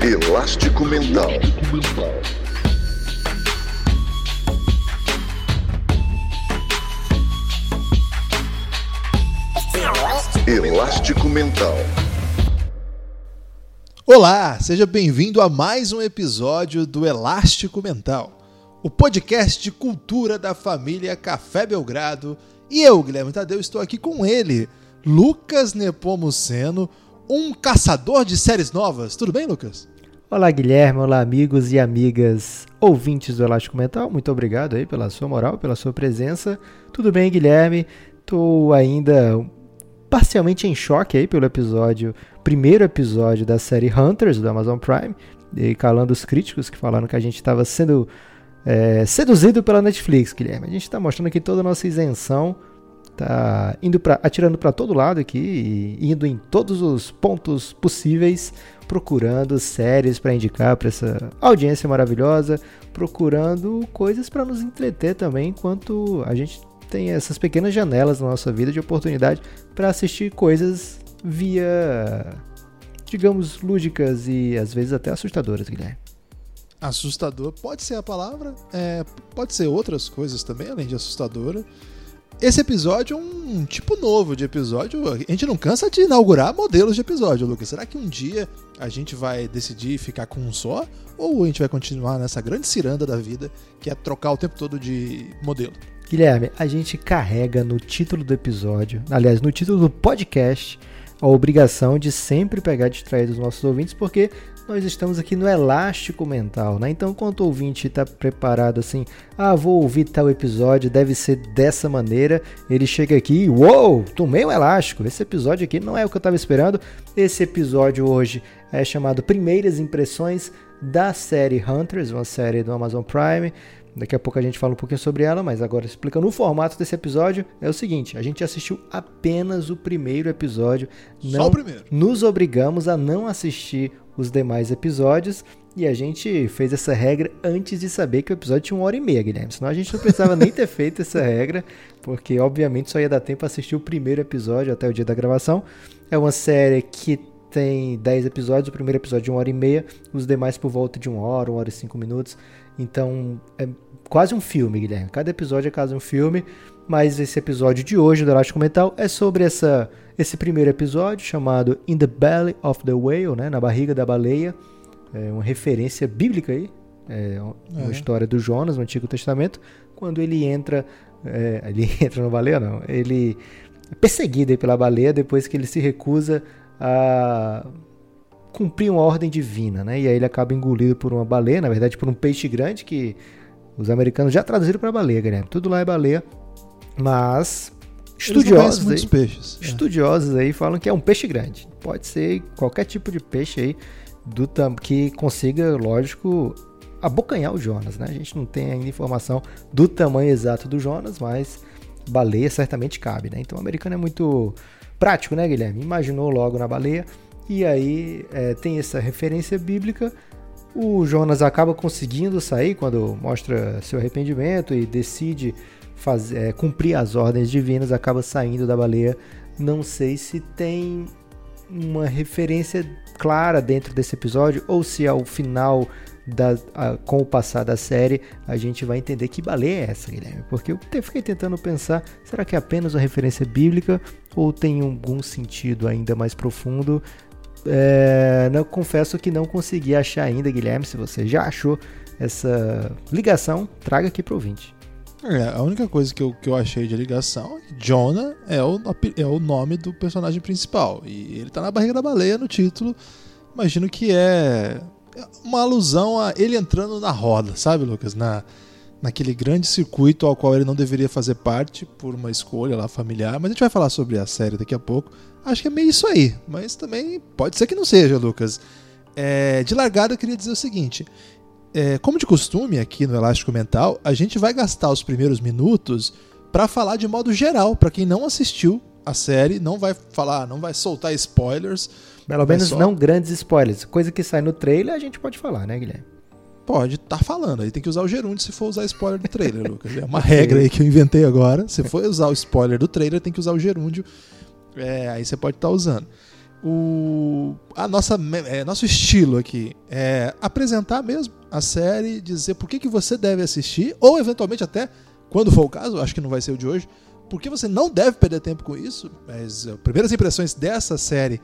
Elástico Mental. Elástico Mental. Olá, seja bem-vindo a mais um episódio do Elástico Mental, o podcast de cultura da família Café Belgrado. E eu, Guilherme Tadeu, estou aqui com ele, Lucas Nepomuceno, um caçador de séries novas. Tudo bem, Lucas? Olá, Guilherme. Olá, amigos e amigas ouvintes do Elástico Mental. Muito obrigado aí pela sua moral, pela sua presença. Tudo bem, Guilherme? Estou ainda parcialmente em choque aí pelo episódio, primeiro episódio da série Hunters do Amazon Prime, e calando os críticos que falaram que a gente estava sendo é, seduzido pela Netflix, Guilherme. A gente está mostrando aqui toda a nossa isenção tá indo para atirando para todo lado aqui indo em todos os pontos possíveis, procurando séries para indicar para essa audiência maravilhosa, procurando coisas para nos entreter também, enquanto a gente tem essas pequenas janelas na nossa vida de oportunidade para assistir coisas via digamos lúdicas e às vezes até assustadoras, Guilherme. Assustador pode ser a palavra, é, pode ser outras coisas também, além de assustadora. Esse episódio é um tipo novo de episódio. A gente não cansa de inaugurar modelos de episódio, Lucas. Será que um dia a gente vai decidir ficar com um só? Ou a gente vai continuar nessa grande ciranda da vida, que é trocar o tempo todo de modelo? Guilherme, a gente carrega no título do episódio, aliás, no título do podcast, a obrigação de sempre pegar distraído os nossos ouvintes, porque nós estamos aqui no elástico mental, né? Então, quando o ouvinte está preparado assim, ah, vou ouvir tal episódio, deve ser dessa maneira, ele chega aqui e, uou, tomei um elástico. Esse episódio aqui não é o que eu estava esperando. Esse episódio hoje é chamado Primeiras Impressões da série Hunters, uma série do Amazon Prime. Daqui a pouco a gente fala um pouquinho sobre ela, mas agora explicando o formato desse episódio, é o seguinte: a gente assistiu apenas o primeiro episódio. Não Só o primeiro. Nos obrigamos a não assistir os demais episódios e a gente fez essa regra antes de saber que o episódio tinha uma hora e meia, Guilherme. Senão a gente não precisava nem ter feito essa regra, porque obviamente só ia dar tempo assistir o primeiro episódio até o dia da gravação. É uma série que tem 10 episódios, o primeiro episódio de uma hora e meia, os demais por volta de uma hora, uma hora e cinco minutos. Então é quase um filme, Guilherme. Cada episódio é quase um filme, mas esse episódio de hoje do Elástico Mental é sobre essa, esse primeiro episódio chamado In the Belly of the Whale, né, na barriga da baleia. É uma referência bíblica aí, é uma é. história do Jonas no Antigo Testamento, quando ele entra, é, ele entra na baleia não, ele é perseguido pela baleia depois que ele se recusa a cumprir uma ordem divina, né? E aí ele acaba engolido por uma baleia, na verdade por um peixe grande que os americanos já traduziram para baleia, Guilherme. Tudo lá é baleia, mas estudiosos aí, peixes. É. Estudiosos aí falam que é um peixe grande. Pode ser qualquer tipo de peixe aí do que consiga, lógico, abocanhar o Jonas, né? A gente não tem ainda informação do tamanho exato do Jonas, mas baleia certamente cabe, né? Então o americano é muito prático, né, Guilherme? Imaginou logo na baleia e aí é, tem essa referência bíblica. O Jonas acaba conseguindo sair quando mostra seu arrependimento e decide fazer, é, cumprir as ordens divinas, acaba saindo da baleia. Não sei se tem uma referência clara dentro desse episódio ou se ao final da, a, com o passar da série a gente vai entender que baleia é essa, Guilherme. Porque eu fiquei tentando pensar, será que é apenas uma referência bíblica ou tem algum sentido ainda mais profundo? É, não, confesso que não consegui achar ainda, Guilherme. Se você já achou essa ligação, traga aqui para o ouvinte. É, a única coisa que eu, que eu achei de ligação é que Jonah é o, é o nome do personagem principal. E ele tá na barriga da baleia no título. Imagino que é uma alusão a ele entrando na roda, sabe, Lucas? Na, naquele grande circuito ao qual ele não deveria fazer parte por uma escolha lá familiar. Mas a gente vai falar sobre a série daqui a pouco. Acho que é meio isso aí, mas também pode ser que não seja, Lucas. É, de largada, eu queria dizer o seguinte: é, como de costume aqui no Elástico Mental, a gente vai gastar os primeiros minutos para falar de modo geral, para quem não assistiu a série, não vai falar, não vai soltar spoilers. Pelo menos só... não grandes spoilers. Coisa que sai no trailer a gente pode falar, né, Guilherme? Pode estar tá falando. Aí tem que usar o gerúndio se for usar spoiler do trailer, Lucas. É uma regra aí que eu inventei agora. Se for usar o spoiler do trailer, tem que usar o gerúndio. É, aí você pode estar tá usando. o a nossa é, nosso estilo aqui é apresentar mesmo a série, dizer por que, que você deve assistir, ou eventualmente até, quando for o caso, acho que não vai ser o de hoje, porque você não deve perder tempo com isso. Mas primeiras impressões dessa série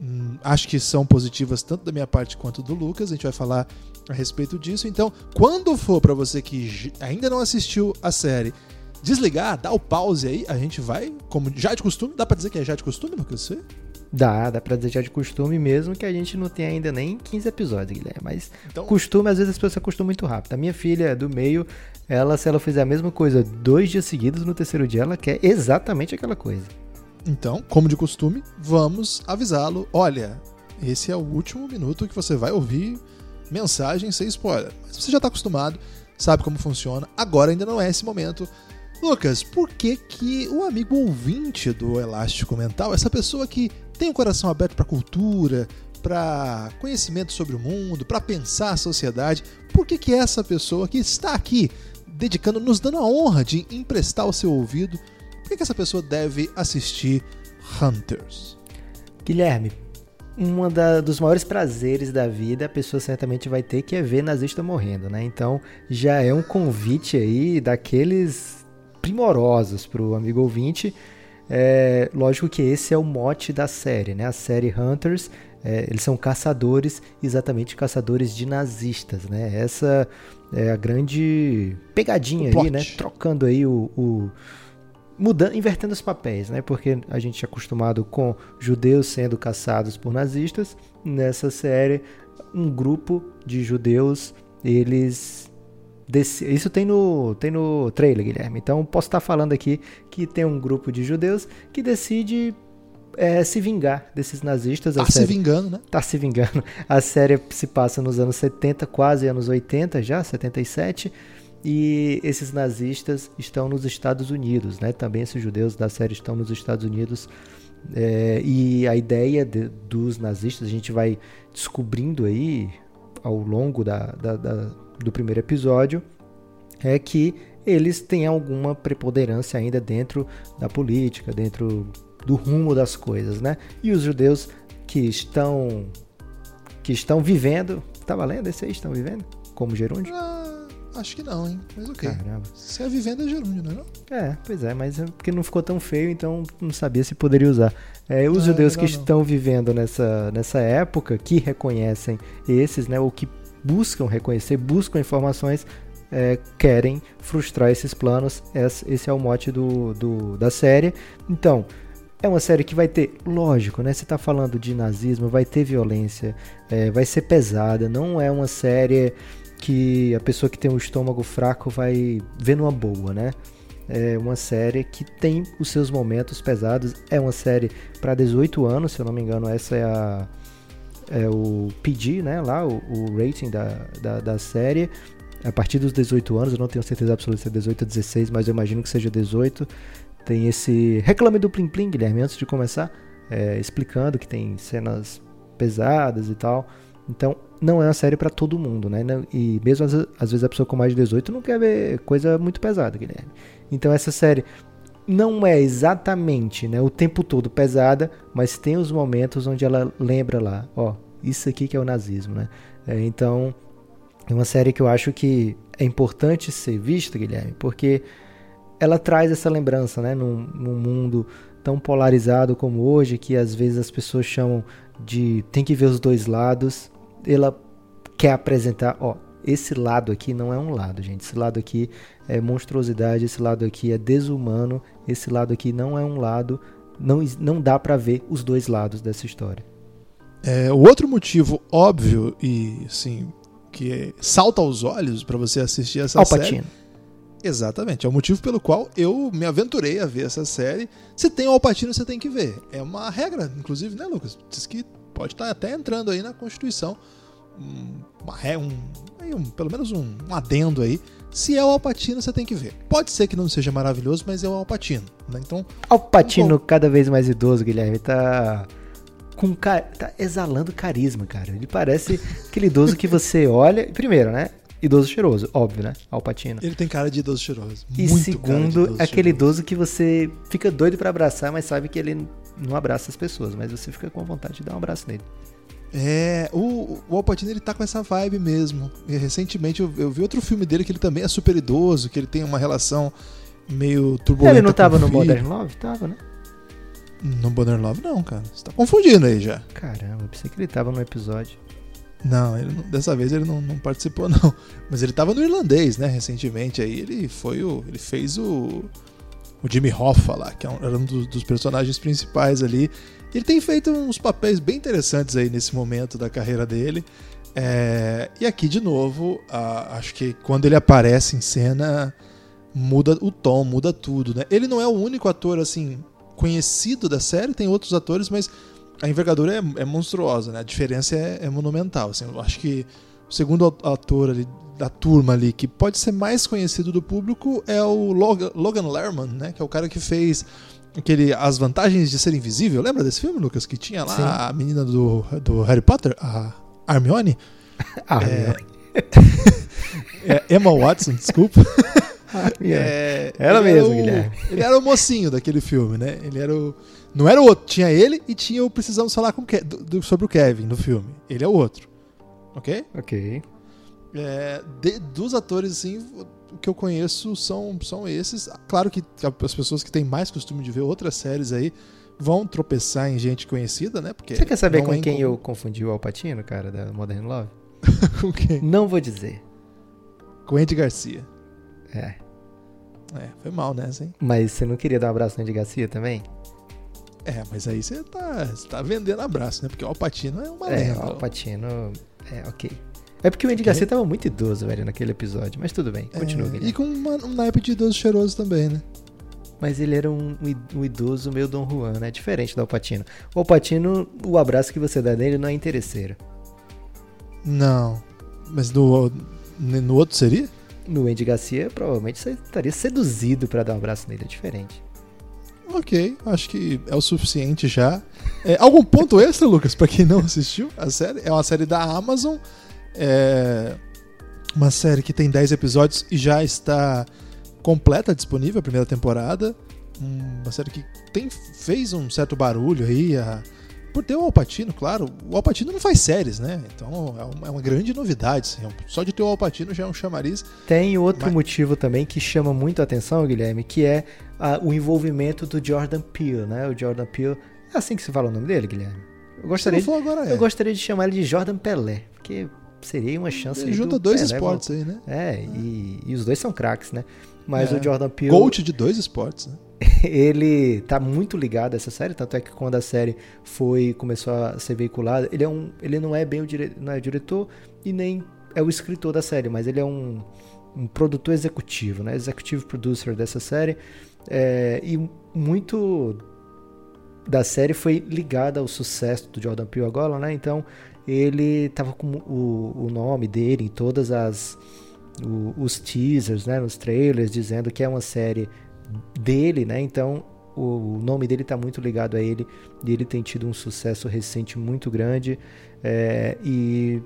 hum, acho que são positivas tanto da minha parte quanto do Lucas. A gente vai falar a respeito disso. Então, quando for para você que ainda não assistiu a série, desligar, dar o pause aí, a gente vai, como já de costume, dá para dizer que é já de costume, Lucas? Você? Dá, dá pra dizer já de costume mesmo que a gente não tem ainda nem 15 episódios, Guilherme. Mas então... costume, às vezes as pessoas se acostumam muito rápido. A minha filha do meio, ela, se ela fizer a mesma coisa dois dias seguidos, no terceiro dia ela quer exatamente aquela coisa. Então, como de costume, vamos avisá-lo. Olha, esse é o último minuto que você vai ouvir mensagem sem spoiler. Mas você já está acostumado, sabe como funciona. Agora ainda não é esse momento. Lucas, por que que o amigo ouvinte do Elástico Mental, essa pessoa que tem o coração aberto para cultura, para conhecimento sobre o mundo, para pensar a sociedade, por que que essa pessoa que está aqui dedicando, nos dando a honra de emprestar o seu ouvido, por que, que essa pessoa deve assistir Hunters? Guilherme, um dos maiores prazeres da vida a pessoa certamente vai ter que é ver nazista morrendo, né? Então já é um convite aí daqueles primorosos para o amigo ouvinte é, lógico que esse é o mote da série, né? A série Hunters, é, eles são caçadores, exatamente caçadores de nazistas, né? Essa é a grande pegadinha aí, né? Trocando aí o, o mudando, invertendo os papéis, né? Porque a gente é acostumado com judeus sendo caçados por nazistas. Nessa série, um grupo de judeus eles isso tem no, tem no trailer, Guilherme. Então posso estar falando aqui que tem um grupo de judeus que decide é, se vingar desses nazistas. Tá se vingando, né? Tá se vingando. A série se passa nos anos 70, quase anos 80 já, 77. E esses nazistas estão nos Estados Unidos, né? Também esses judeus da série estão nos Estados Unidos. É, e a ideia de, dos nazistas, a gente vai descobrindo aí ao longo da, da, da do primeiro episódio é que eles têm alguma preponderância ainda dentro da política, dentro do rumo das coisas, né? E os judeus que estão que estão vivendo, tá valendo esse aí estão vivendo como gerúndio? Ah, acho que não, hein? Mas o okay. Caramba. Se é vivendo é gerúndio, não é não? É, pois é, mas é porque não ficou tão feio, então não sabia se poderia usar. É, os judeus que não. estão vivendo nessa, nessa época, que reconhecem esses, né, ou que buscam reconhecer, buscam informações, é, querem frustrar esses planos. Esse é o mote do, do, da série. Então, é uma série que vai ter, lógico, né? Você está falando de nazismo, vai ter violência, é, vai ser pesada. Não é uma série que a pessoa que tem um estômago fraco vai ver numa boa, né? É uma série que tem os seus momentos pesados. É uma série para 18 anos, se eu não me engano, essa é a é, o PG, né, lá, o, o rating da, da, da, série, a partir dos 18 anos, eu não tenho certeza absoluta se é 18 ou 16, mas eu imagino que seja 18. Tem esse Reclame do Plim Plim, Guilherme, antes de começar, é, explicando que tem cenas pesadas e tal. Então, não é uma série para todo mundo, né? E mesmo às, às, vezes a pessoa com mais de 18 não quer ver coisa muito pesada, Guilherme. Então, essa série não é exatamente né, o tempo todo pesada, mas tem os momentos onde ela lembra lá, ó, isso aqui que é o nazismo, né? É, então, é uma série que eu acho que é importante ser vista, Guilherme, porque ela traz essa lembrança, né, num, num mundo tão polarizado como hoje, que às vezes as pessoas chamam de tem que ver os dois lados. Ela quer apresentar, ó, esse lado aqui não é um lado, gente. Esse lado aqui é monstruosidade, esse lado aqui é desumano, esse lado aqui não é um lado, não, não dá para ver os dois lados dessa história. É, o outro motivo óbvio e assim que salta aos olhos para você assistir essa Alpatino. série. Exatamente, é o motivo pelo qual eu me aventurei a ver essa série. Se tem o Alpatino, você tem que ver. É uma regra, inclusive, né, Lucas? Diz que pode estar até entrando aí na Constituição uma, um, um, pelo menos um, um, adendo aí. Se é o Alpatino, você tem que ver. Pode ser que não seja maravilhoso, mas é o Alpatino. Né? Então, Alpatino cada vez mais idoso, Guilherme, tá com tá exalando carisma, cara. Ele parece aquele idoso que você olha. Primeiro, né? Idoso cheiroso, óbvio, né? Alpatino. Ele tem cara de idoso cheiroso. E segundo, idoso aquele cheiroso. idoso que você fica doido para abraçar, mas sabe que ele não abraça as pessoas, mas você fica com vontade de dar um abraço nele. É, o, o Alpatino ele tá com essa vibe mesmo. E, recentemente eu, eu, vi outro filme dele que ele também é super idoso, que ele tem uma relação meio turbulenta. Ele não tava no Modern Love? Tava, né? No Modern Love não, cara. Você tá confundindo aí já. Caramba, eu pensei que ele tava no episódio. Não, ele, dessa vez ele não, não, participou não. Mas ele tava no irlandês, né? Recentemente aí ele foi o, ele fez o o Jimmy Hoffa lá, que é era um dos, dos personagens principais ali. Ele tem feito uns papéis bem interessantes aí nesse momento da carreira dele. É, e aqui, de novo, a, acho que quando ele aparece em cena, muda o tom, muda tudo, né? Ele não é o único ator, assim, conhecido da série, tem outros atores, mas a envergadura é, é monstruosa, né? A diferença é, é monumental, assim, eu acho que o segundo ator ali da turma ali que pode ser mais conhecido do público é o Logan, Logan Lerman, né? Que é o cara que fez aquele As Vantagens de Ser Invisível. Lembra desse filme, Lucas? Que tinha lá Sim. a menina do, do Harry Potter, a Hermione. A Hermione. É, é Emma Watson, desculpa. É, Ela mesmo, Guilherme. Ele era o mocinho daquele filme, né? Ele era o. Não era o outro, tinha ele e tinha o Precisamos Falar com Ke do, sobre o Kevin no filme. Ele é o outro. Ok? Ok. É, de, dos atores, assim, o que eu conheço são, são esses. Claro que as pessoas que têm mais costume de ver outras séries aí vão tropeçar em gente conhecida, né? Porque Você quer saber com é quem eu confundi o Alpatino, cara, da Modern Love? com quem? Não vou dizer. Com Andy Garcia. É. É, foi mal nessa, hein? Mas você não queria dar um abraço no Andy Garcia também? É, mas aí você tá, você tá vendendo abraço, né? Porque o Alpatino é uma é, lenda. O Alpatino, é, ok. É porque o Andy Garcia tava muito idoso, velho, naquele episódio. Mas tudo bem, continua, é, E com uma, um naipe de idoso cheiroso também, né? Mas ele era um, um idoso meio Dom Juan, né? Diferente do Alpatino. O Alpatino, o abraço que você dá nele não é interesseiro. Não. Mas no, no outro seria? No Andy Garcia, provavelmente você estaria seduzido para dar um abraço nele. É diferente. Ok, acho que é o suficiente já. É, algum ponto extra, Lucas, para quem não assistiu a série? É uma série da Amazon. É uma série que tem 10 episódios e já está completa, disponível a primeira temporada. Uma série que tem, fez um certo barulho aí, a, por ter o Alpatino, claro. O Alpatino não faz séries, né? Então é uma, é uma grande novidade. Assim. Só de ter o Alpatino já é um chamariz. Tem outro Mas... motivo também que chama muito a atenção, Guilherme, que é a, o envolvimento do Jordan Peele, né? O Jordan Peele. É assim que se fala o nome dele, Guilherme? Eu gostaria, de, agora é. eu gostaria de chamar ele de Jordan Pelé, porque seria uma chance Ele junta dois Pelé, esportes aí, né? É, e, e, os dois são craques, né? Mas é. o Jordan Peele. Coach de dois esportes, né? ele tá muito ligado a essa série, tanto é que quando a série foi começou a ser veiculada, ele é um, ele não é bem o dire, não é diretor e nem é o escritor da série, mas ele é um, um produtor executivo, né? Executive producer dessa série. É, e muito da série foi ligada ao sucesso do Jordan Peele agora, né? Então ele tava com o, o nome dele em todas as o, os teasers, né, nos trailers, dizendo que é uma série dele, né? Então o nome dele está muito ligado a ele e ele tem tido um sucesso recente muito grande é, e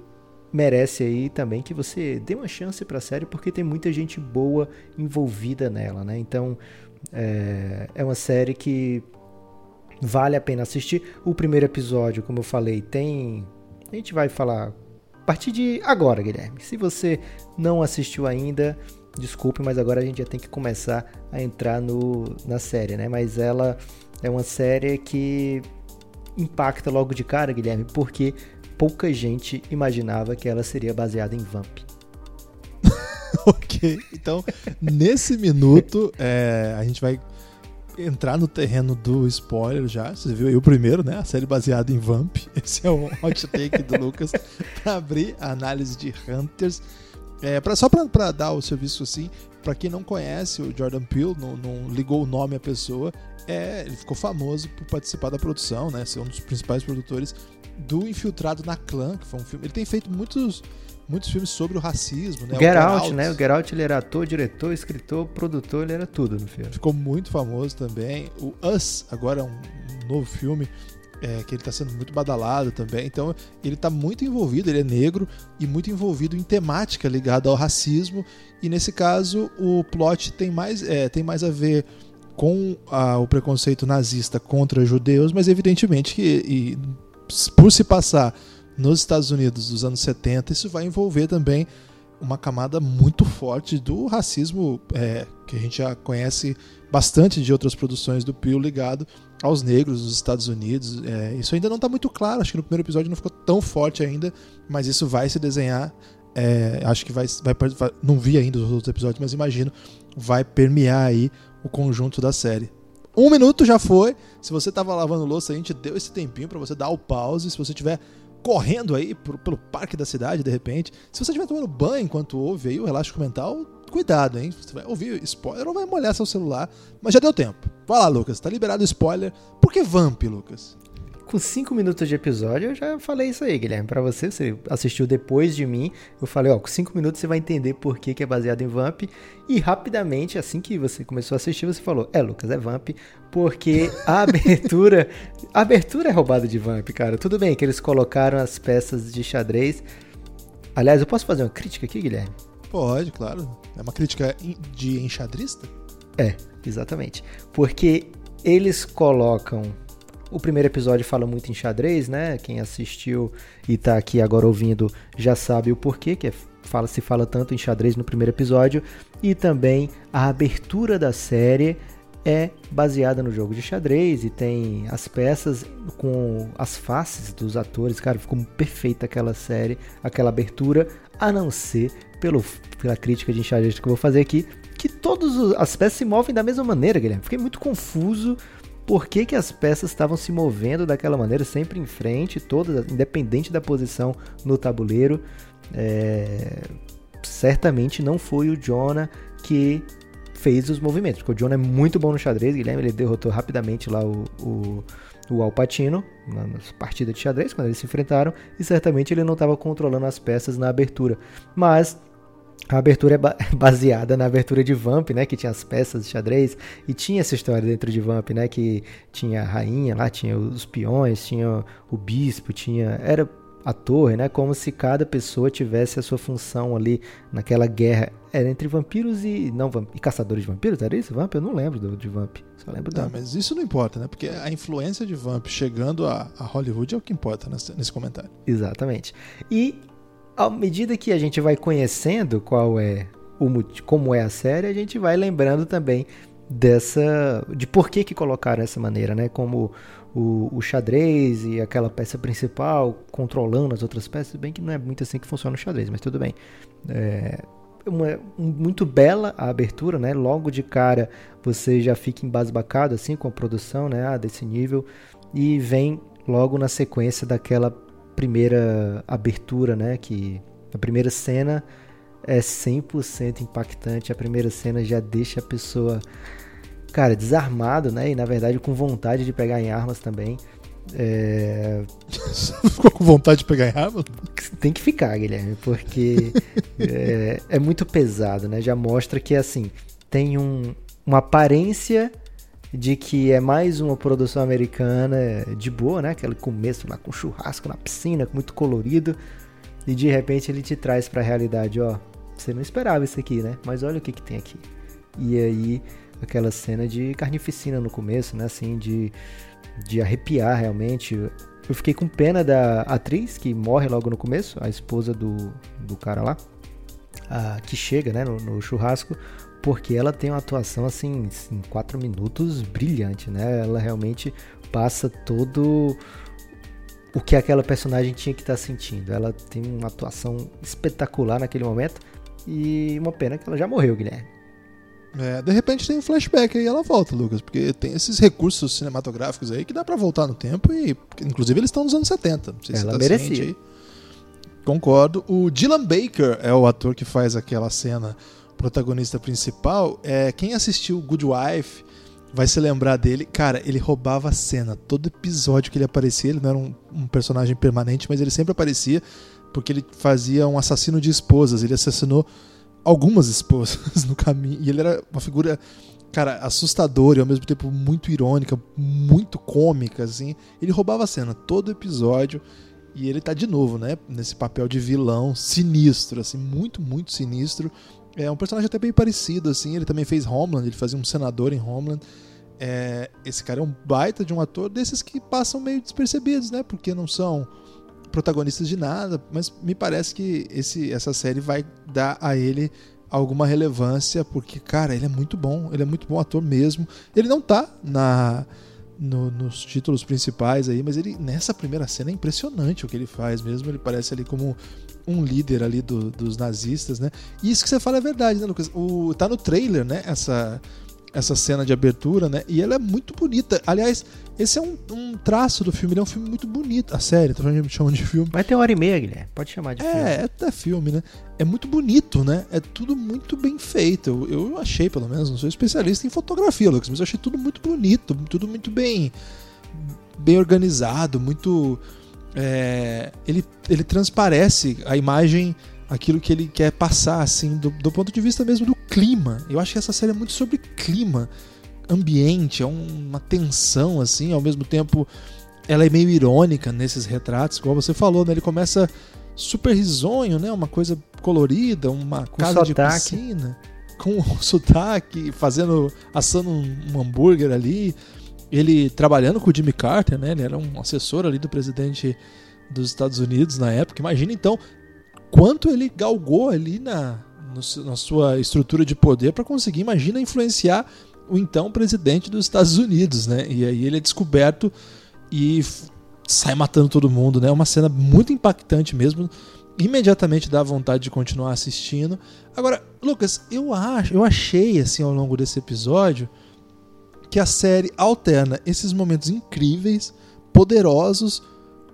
merece aí também que você dê uma chance para a série porque tem muita gente boa envolvida nela, né? Então é, é uma série que vale a pena assistir. O primeiro episódio, como eu falei, tem a gente vai falar a partir de agora, Guilherme. Se você não assistiu ainda, desculpe, mas agora a gente já tem que começar a entrar no, na série, né? Mas ela é uma série que impacta logo de cara, Guilherme, porque pouca gente imaginava que ela seria baseada em Vamp. ok, então nesse minuto é, a gente vai entrar no terreno do spoiler já. Você viu aí o primeiro, né? A série baseada em Vamp. Esse é o hot take do Lucas para abrir a análise de Hunters. É, pra, só para dar o serviço assim, para quem não conhece, o Jordan Peele não, não, ligou o nome à pessoa, é, ele ficou famoso por participar da produção, né, ser um dos principais produtores do Infiltrado na Clã, que foi um filme. Ele tem feito muitos muitos filmes sobre o racismo, né? Get, o Get Out, Out, né? O Get Out ele era ator, diretor, escritor, produtor, ele era tudo no filme. Ficou muito famoso também. O Us, agora é um, novo filme. É, que ele está sendo muito badalado também. Então, ele está muito envolvido, ele é negro e muito envolvido em temática ligada ao racismo. E nesse caso, o plot tem mais, é, tem mais a ver com a, o preconceito nazista contra judeus, mas evidentemente que e, por se passar nos Estados Unidos dos anos 70, isso vai envolver também uma camada muito forte do racismo é, que a gente já conhece bastante de outras produções do Pio ligado aos negros dos Estados Unidos. É, isso ainda não está muito claro, acho que no primeiro episódio não ficou tão forte ainda, mas isso vai se desenhar. É, acho que vai, vai, vai, Não vi ainda os outros episódios, mas imagino vai permear aí o conjunto da série. Um minuto já foi. Se você estava lavando louça, a gente deu esse tempinho para você dar o pause. Se você tiver correndo aí por, pelo parque da cidade, de repente. Se você estiver tomando banho enquanto ouve aí o Relaxo Mental, cuidado, hein? Você vai ouvir spoiler ou vai molhar seu celular. Mas já deu tempo. Vai lá, Lucas. Tá liberado o spoiler. Por que Vamp, Lucas? com 5 minutos de episódio, eu já falei isso aí, Guilherme. Para você, você assistiu depois de mim. Eu falei, ó, com 5 minutos você vai entender por que, que é baseado em Vamp. E rapidamente, assim que você começou a assistir, você falou, é, Lucas, é Vamp. Porque a abertura. a abertura é roubada de Vamp, cara. Tudo bem que eles colocaram as peças de xadrez. Aliás, eu posso fazer uma crítica aqui, Guilherme? Pode, claro. É uma crítica de enxadrista? É, exatamente. Porque eles colocam o primeiro episódio fala muito em xadrez, né? Quem assistiu e tá aqui agora ouvindo já sabe o porquê, que é, fala, se fala tanto em xadrez no primeiro episódio. E também a abertura da série é baseada no jogo de xadrez e tem as peças com as faces dos atores. Cara, ficou perfeita aquela série, aquela abertura, a não ser pelo, pela crítica de xadrez que eu vou fazer aqui, que todas as peças se movem da mesma maneira, Guilherme. Fiquei muito confuso por que, que as peças estavam se movendo daquela maneira, sempre em frente, todas, independente da posição no tabuleiro. É... Certamente não foi o Jonah que fez os movimentos, porque o Jonah é muito bom no xadrez, Guilherme, ele derrotou rapidamente lá o, o, o Alpatino na partida de xadrez, quando eles se enfrentaram, e certamente ele não estava controlando as peças na abertura. Mas a abertura é baseada na abertura de Vamp, né? Que tinha as peças de xadrez. E tinha essa história dentro de Vamp, né? Que tinha a rainha lá, tinha os peões, tinha o bispo, tinha. Era a torre, né? Como se cada pessoa tivesse a sua função ali naquela guerra. Era entre vampiros e. não vamp... e caçadores de vampiros? Era isso? Vamp? Eu não lembro do, de Vamp. Só lembro da. mas isso não importa, né? Porque a influência de Vamp chegando a, a Hollywood é o que importa nesse, nesse comentário. Exatamente. E à medida que a gente vai conhecendo qual é o como é a série, a gente vai lembrando também dessa de por que que colocaram essa maneira, né? Como o, o, xadrez e aquela peça principal controlando as outras peças, bem que não é muito assim que funciona o xadrez, mas tudo bem. É uma, muito bela a abertura, né? Logo de cara você já fica embasbacado assim com a produção, né? Ah, desse nível e vem logo na sequência daquela primeira abertura, né? Que a primeira cena é 100% impactante. A primeira cena já deixa a pessoa, cara, desarmado, né? E na verdade com vontade de pegar em armas também. É... Ficou com vontade de pegar em armas? Tem que ficar, Guilherme, porque é, é, muito pesado, né? Já mostra que, assim, tem um, uma aparência de que é mais uma produção americana de boa, né? Aquele começo lá com churrasco na piscina, muito colorido, e de repente ele te traz para a realidade, ó, você não esperava isso aqui, né? Mas olha o que que tem aqui. E aí aquela cena de carnificina no começo, né? Assim, de, de arrepiar realmente. Eu fiquei com pena da atriz que morre logo no começo, a esposa do, do cara lá, a, que chega né, no, no churrasco, porque ela tem uma atuação assim, em quatro minutos brilhante, né? Ela realmente passa todo o que aquela personagem tinha que estar tá sentindo. Ela tem uma atuação espetacular naquele momento e uma pena que ela já morreu, Guilherme. É, de repente tem um flashback aí e ela volta, Lucas, porque tem esses recursos cinematográficos aí que dá para voltar no tempo e inclusive eles estão nos anos 70. Não sei ela se tá merecia. Concordo. O Dylan Baker é o ator que faz aquela cena protagonista principal, é quem assistiu Good Wife vai se lembrar dele. Cara, ele roubava a cena. Todo episódio que ele aparecia, ele não era um, um personagem permanente, mas ele sempre aparecia porque ele fazia um assassino de esposas. Ele assassinou algumas esposas no caminho. E ele era uma figura, cara, assustadora e ao mesmo tempo muito irônica, muito cômica, assim. Ele roubava a cena todo episódio. E ele tá de novo, né? Nesse papel de vilão sinistro, assim, muito, muito sinistro. É um personagem até bem parecido, assim. Ele também fez Homeland, ele fazia um senador em Homeland. é, esse cara é um baita de um ator desses que passam meio despercebidos, né? Porque não são protagonistas de nada, mas me parece que esse, essa série vai dar a ele alguma relevância, porque, cara, ele é muito bom, ele é muito bom ator mesmo. Ele não tá na no, nos títulos principais aí, mas ele nessa primeira cena é impressionante o que ele faz mesmo. Ele parece ali como um líder ali do, dos nazistas, né? E isso que você fala é verdade, né, Lucas? O, tá no trailer, né? Essa essa cena de abertura, né? E ela é muito bonita. Aliás, esse é um, um traço do filme, ele é um filme muito bonito. A série, tô chamando de filme. Vai ter hora e meia, Guilherme. Pode chamar de é, filme. É, até filme, né? É muito bonito, né? É tudo muito bem feito. Eu, eu achei, pelo menos, não sou especialista em fotografia, Lucas, mas eu achei tudo muito bonito, tudo muito bem, bem organizado, muito. É, ele, ele transparece a imagem aquilo que ele quer passar, assim, do, do, ponto de vista mesmo do clima. Eu acho que essa série é muito sobre clima, ambiente, é uma tensão, assim, ao mesmo tempo ela é meio irônica nesses retratos, igual você falou, né? Ele começa super risonho, né? Uma coisa colorida, uma com casa sotaque. de piscina, com um sotaque, fazendo, assando um, um hambúrguer ali. Ele trabalhando com o Jimmy Carter, né? Ele era um assessor ali do presidente dos Estados Unidos na época. Imagina então quanto ele galgou ali na, no, na sua estrutura de poder para conseguir, imagina, influenciar o então presidente dos Estados Unidos, né? E aí ele é descoberto e sai matando todo mundo, né? É uma cena muito impactante mesmo. Imediatamente dá vontade de continuar assistindo. Agora, Lucas, eu acho, eu achei assim ao longo desse episódio que a série alterna esses momentos incríveis, poderosos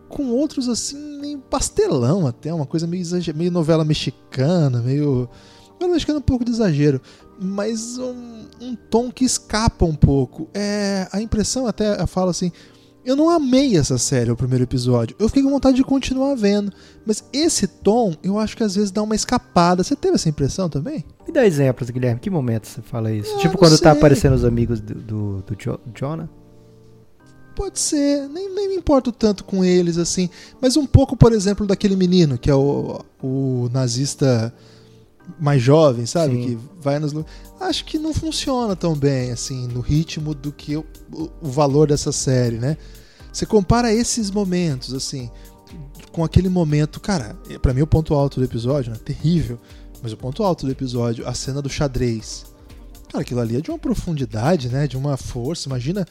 com outros assim, meio pastelão até, uma coisa meio, meio novela mexicana, meio. Novela mexicana é um pouco de exagero, mas um, um tom que escapa um pouco. É, a impressão até eu falo assim. Eu não amei essa série, o primeiro episódio. Eu fiquei com vontade de continuar vendo. Mas esse tom, eu acho que às vezes dá uma escapada. Você teve essa impressão também? Me dá exemplos, Guilherme. Que momento você fala isso? Eu tipo quando tá sei. tá aparecendo os amigos do, do, do jo Jonah? Pode ser, nem, nem me importo tanto com eles assim, mas um pouco, por exemplo, daquele menino que é o, o nazista mais jovem, sabe? Sim. Que vai nos. Acho que não funciona tão bem, assim, no ritmo do que o, o valor dessa série, né? Você compara esses momentos, assim, com aquele momento, cara, para mim o ponto alto do episódio, né? Terrível, mas o ponto alto do episódio, a cena do xadrez. Cara, aquilo ali é de uma profundidade, né? De uma força. Imagina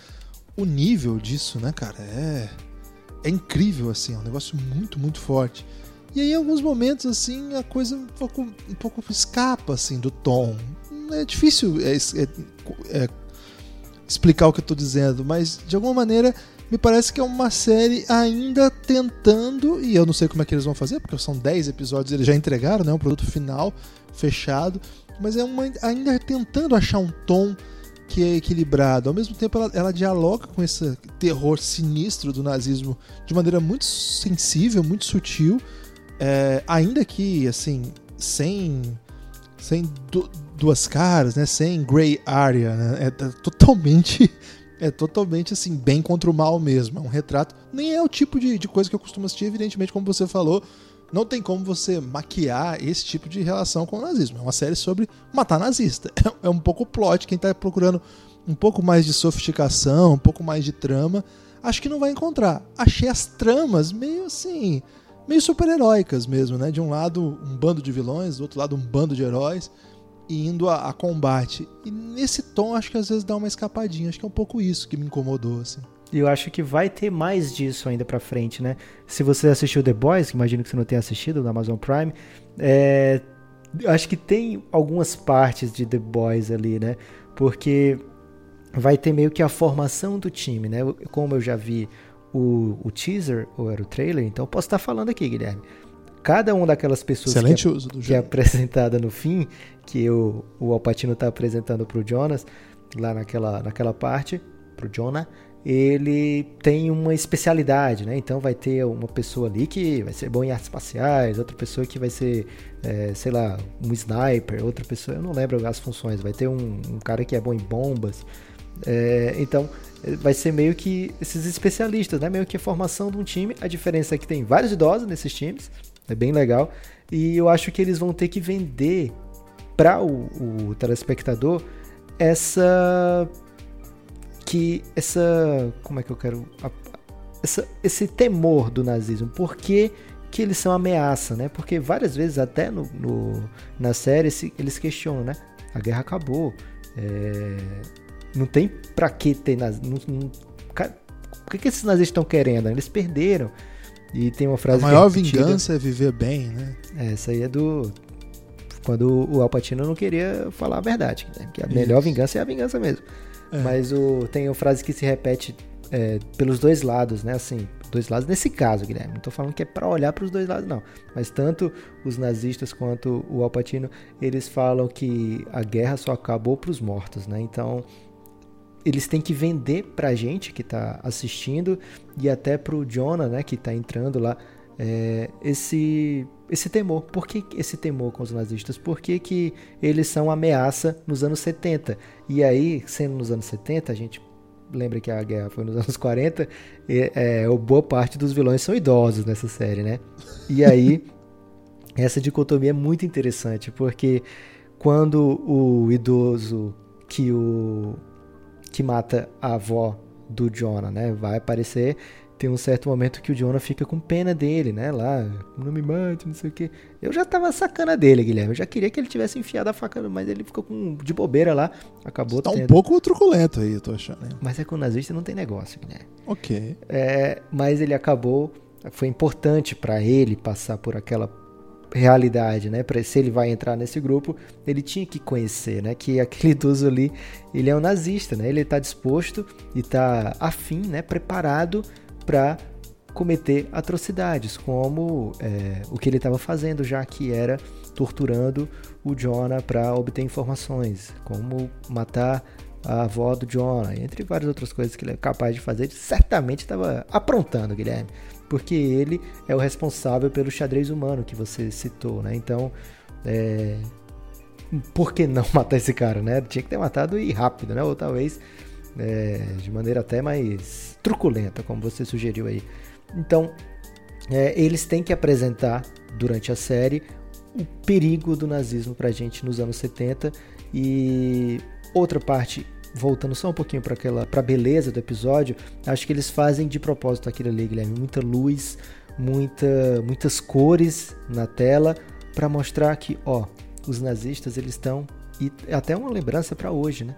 o nível disso, né, cara, é, é incrível, assim, é um negócio muito, muito forte. E aí, em alguns momentos, assim, a coisa um pouco, um pouco escapa, assim, do tom. É difícil é, é, é, explicar o que eu estou dizendo, mas, de alguma maneira, me parece que é uma série ainda tentando, e eu não sei como é que eles vão fazer, porque são 10 episódios, eles já entregaram, né, um produto final, fechado, mas é uma, ainda tentando achar um tom que é equilibrado. Ao mesmo tempo, ela, ela, dialoga com esse terror sinistro do nazismo de maneira muito sensível, muito sutil, é, ainda que, assim, sem, sem du duas caras, né? Sem gray area, né? É, é totalmente... É totalmente assim, bem contra o mal mesmo. É um retrato. Nem é o tipo de, de coisa que eu costumo assistir, evidentemente, como você falou não tem como você maquiar esse tipo de relação com o nazismo. É uma série sobre matar nazista. É um pouco plot. Quem está procurando um pouco mais de sofisticação, um pouco mais de trama, acho que não vai encontrar. Achei as tramas meio assim, meio super-heróicas mesmo, né? De um lado, um bando de vilões, do outro lado, um bando de heróis, e indo a, a combate. E nesse tom, acho que às vezes dá uma escapadinha. Acho que é um pouco isso que me incomodou, assim. E eu acho que vai ter mais disso ainda pra frente, né? Se você assistiu The Boys, que imagino que você não tenha assistido no Amazon Prime, é, acho que tem algumas partes de The Boys ali, né? Porque vai ter meio que a formação do time, né? Como eu já vi o, o teaser, ou era o trailer, então eu posso estar falando aqui, Guilherme. Cada uma daquelas pessoas Excelente que, é, que é apresentada no fim, que o, o Alpatino está apresentando para o Jonas, lá naquela, naquela parte, para o Jonah, ele tem uma especialidade, né? Então vai ter uma pessoa ali que vai ser bom em artes espaciais, outra pessoa que vai ser, é, sei lá, um sniper, outra pessoa, eu não lembro as funções, vai ter um, um cara que é bom em bombas. É, então vai ser meio que esses especialistas, né? Meio que a formação de um time. A diferença é que tem vários idosos nesses times, é bem legal. E eu acho que eles vão ter que vender para o, o telespectador essa que essa. Como é que eu quero. Essa, esse temor do nazismo. Por que, que eles são ameaça, né? Porque várias vezes, até no, no na série, eles questionam, né? A guerra acabou. É, não tem pra que ter nazismo. Por que, que esses nazistas estão querendo? Eles perderam. E tem uma frase. A maior é vingança é viver bem, né? É, essa aí é do. Quando o Alpatino não queria falar a verdade. Né? Que a Isso. melhor vingança é a vingança mesmo. É. Mas o, tem uma frase que se repete é, pelos dois lados, né? Assim, dois lados nesse caso, Guilherme. Não tô falando que é para olhar para os dois lados, não. Mas tanto os nazistas quanto o Alpatino, eles falam que a guerra só acabou para os mortos, né? Então, eles têm que vender pra gente que tá assistindo e até pro Jonah, né, que tá entrando lá, é, esse esse temor. Por que esse temor com os nazistas? Por que, que eles são ameaça nos anos 70? E aí, sendo nos anos 70, a gente lembra que a guerra foi nos anos 40, e, é, boa parte dos vilões são idosos nessa série, né? E aí, essa dicotomia é muito interessante, porque quando o idoso que o que mata a avó do Jonah, né? Vai aparecer. Tem um certo momento que o Jonah fica com pena dele, né? Lá, não me mate, não sei o que. Eu já tava sacana dele, Guilherme. Eu já queria que ele tivesse enfiado a faca, mas ele ficou com, de bobeira lá. Acabou Tá tendo. um pouco truculento aí, eu tô achando. Mas é que o nazista não tem negócio, Guilherme. Ok. É, mas ele acabou. Foi importante para ele passar por aquela realidade, né? Para se ele vai entrar nesse grupo, ele tinha que conhecer, né? Que aquele idoso ali, ele é um nazista, né? Ele está disposto e está afim, né? Preparado para cometer atrocidades, como é, o que ele estava fazendo, já que era torturando o Jonah para obter informações, como matar a avó do Jonah, entre várias outras coisas que ele é capaz de fazer, certamente estava aprontando, Guilherme porque ele é o responsável pelo xadrez humano que você citou, né? Então, é... por que não matar esse cara, né? Tinha que ter matado e rápido, né? Ou talvez é... de maneira até mais truculenta, como você sugeriu aí. Então, é, eles têm que apresentar durante a série o perigo do nazismo pra gente nos anos 70 e outra parte voltando só um pouquinho para aquela para beleza do episódio, acho que eles fazem de propósito aquilo ali, Guilherme, muita luz, muita muitas cores na tela para mostrar que, ó, os nazistas eles estão e até uma lembrança para hoje, né?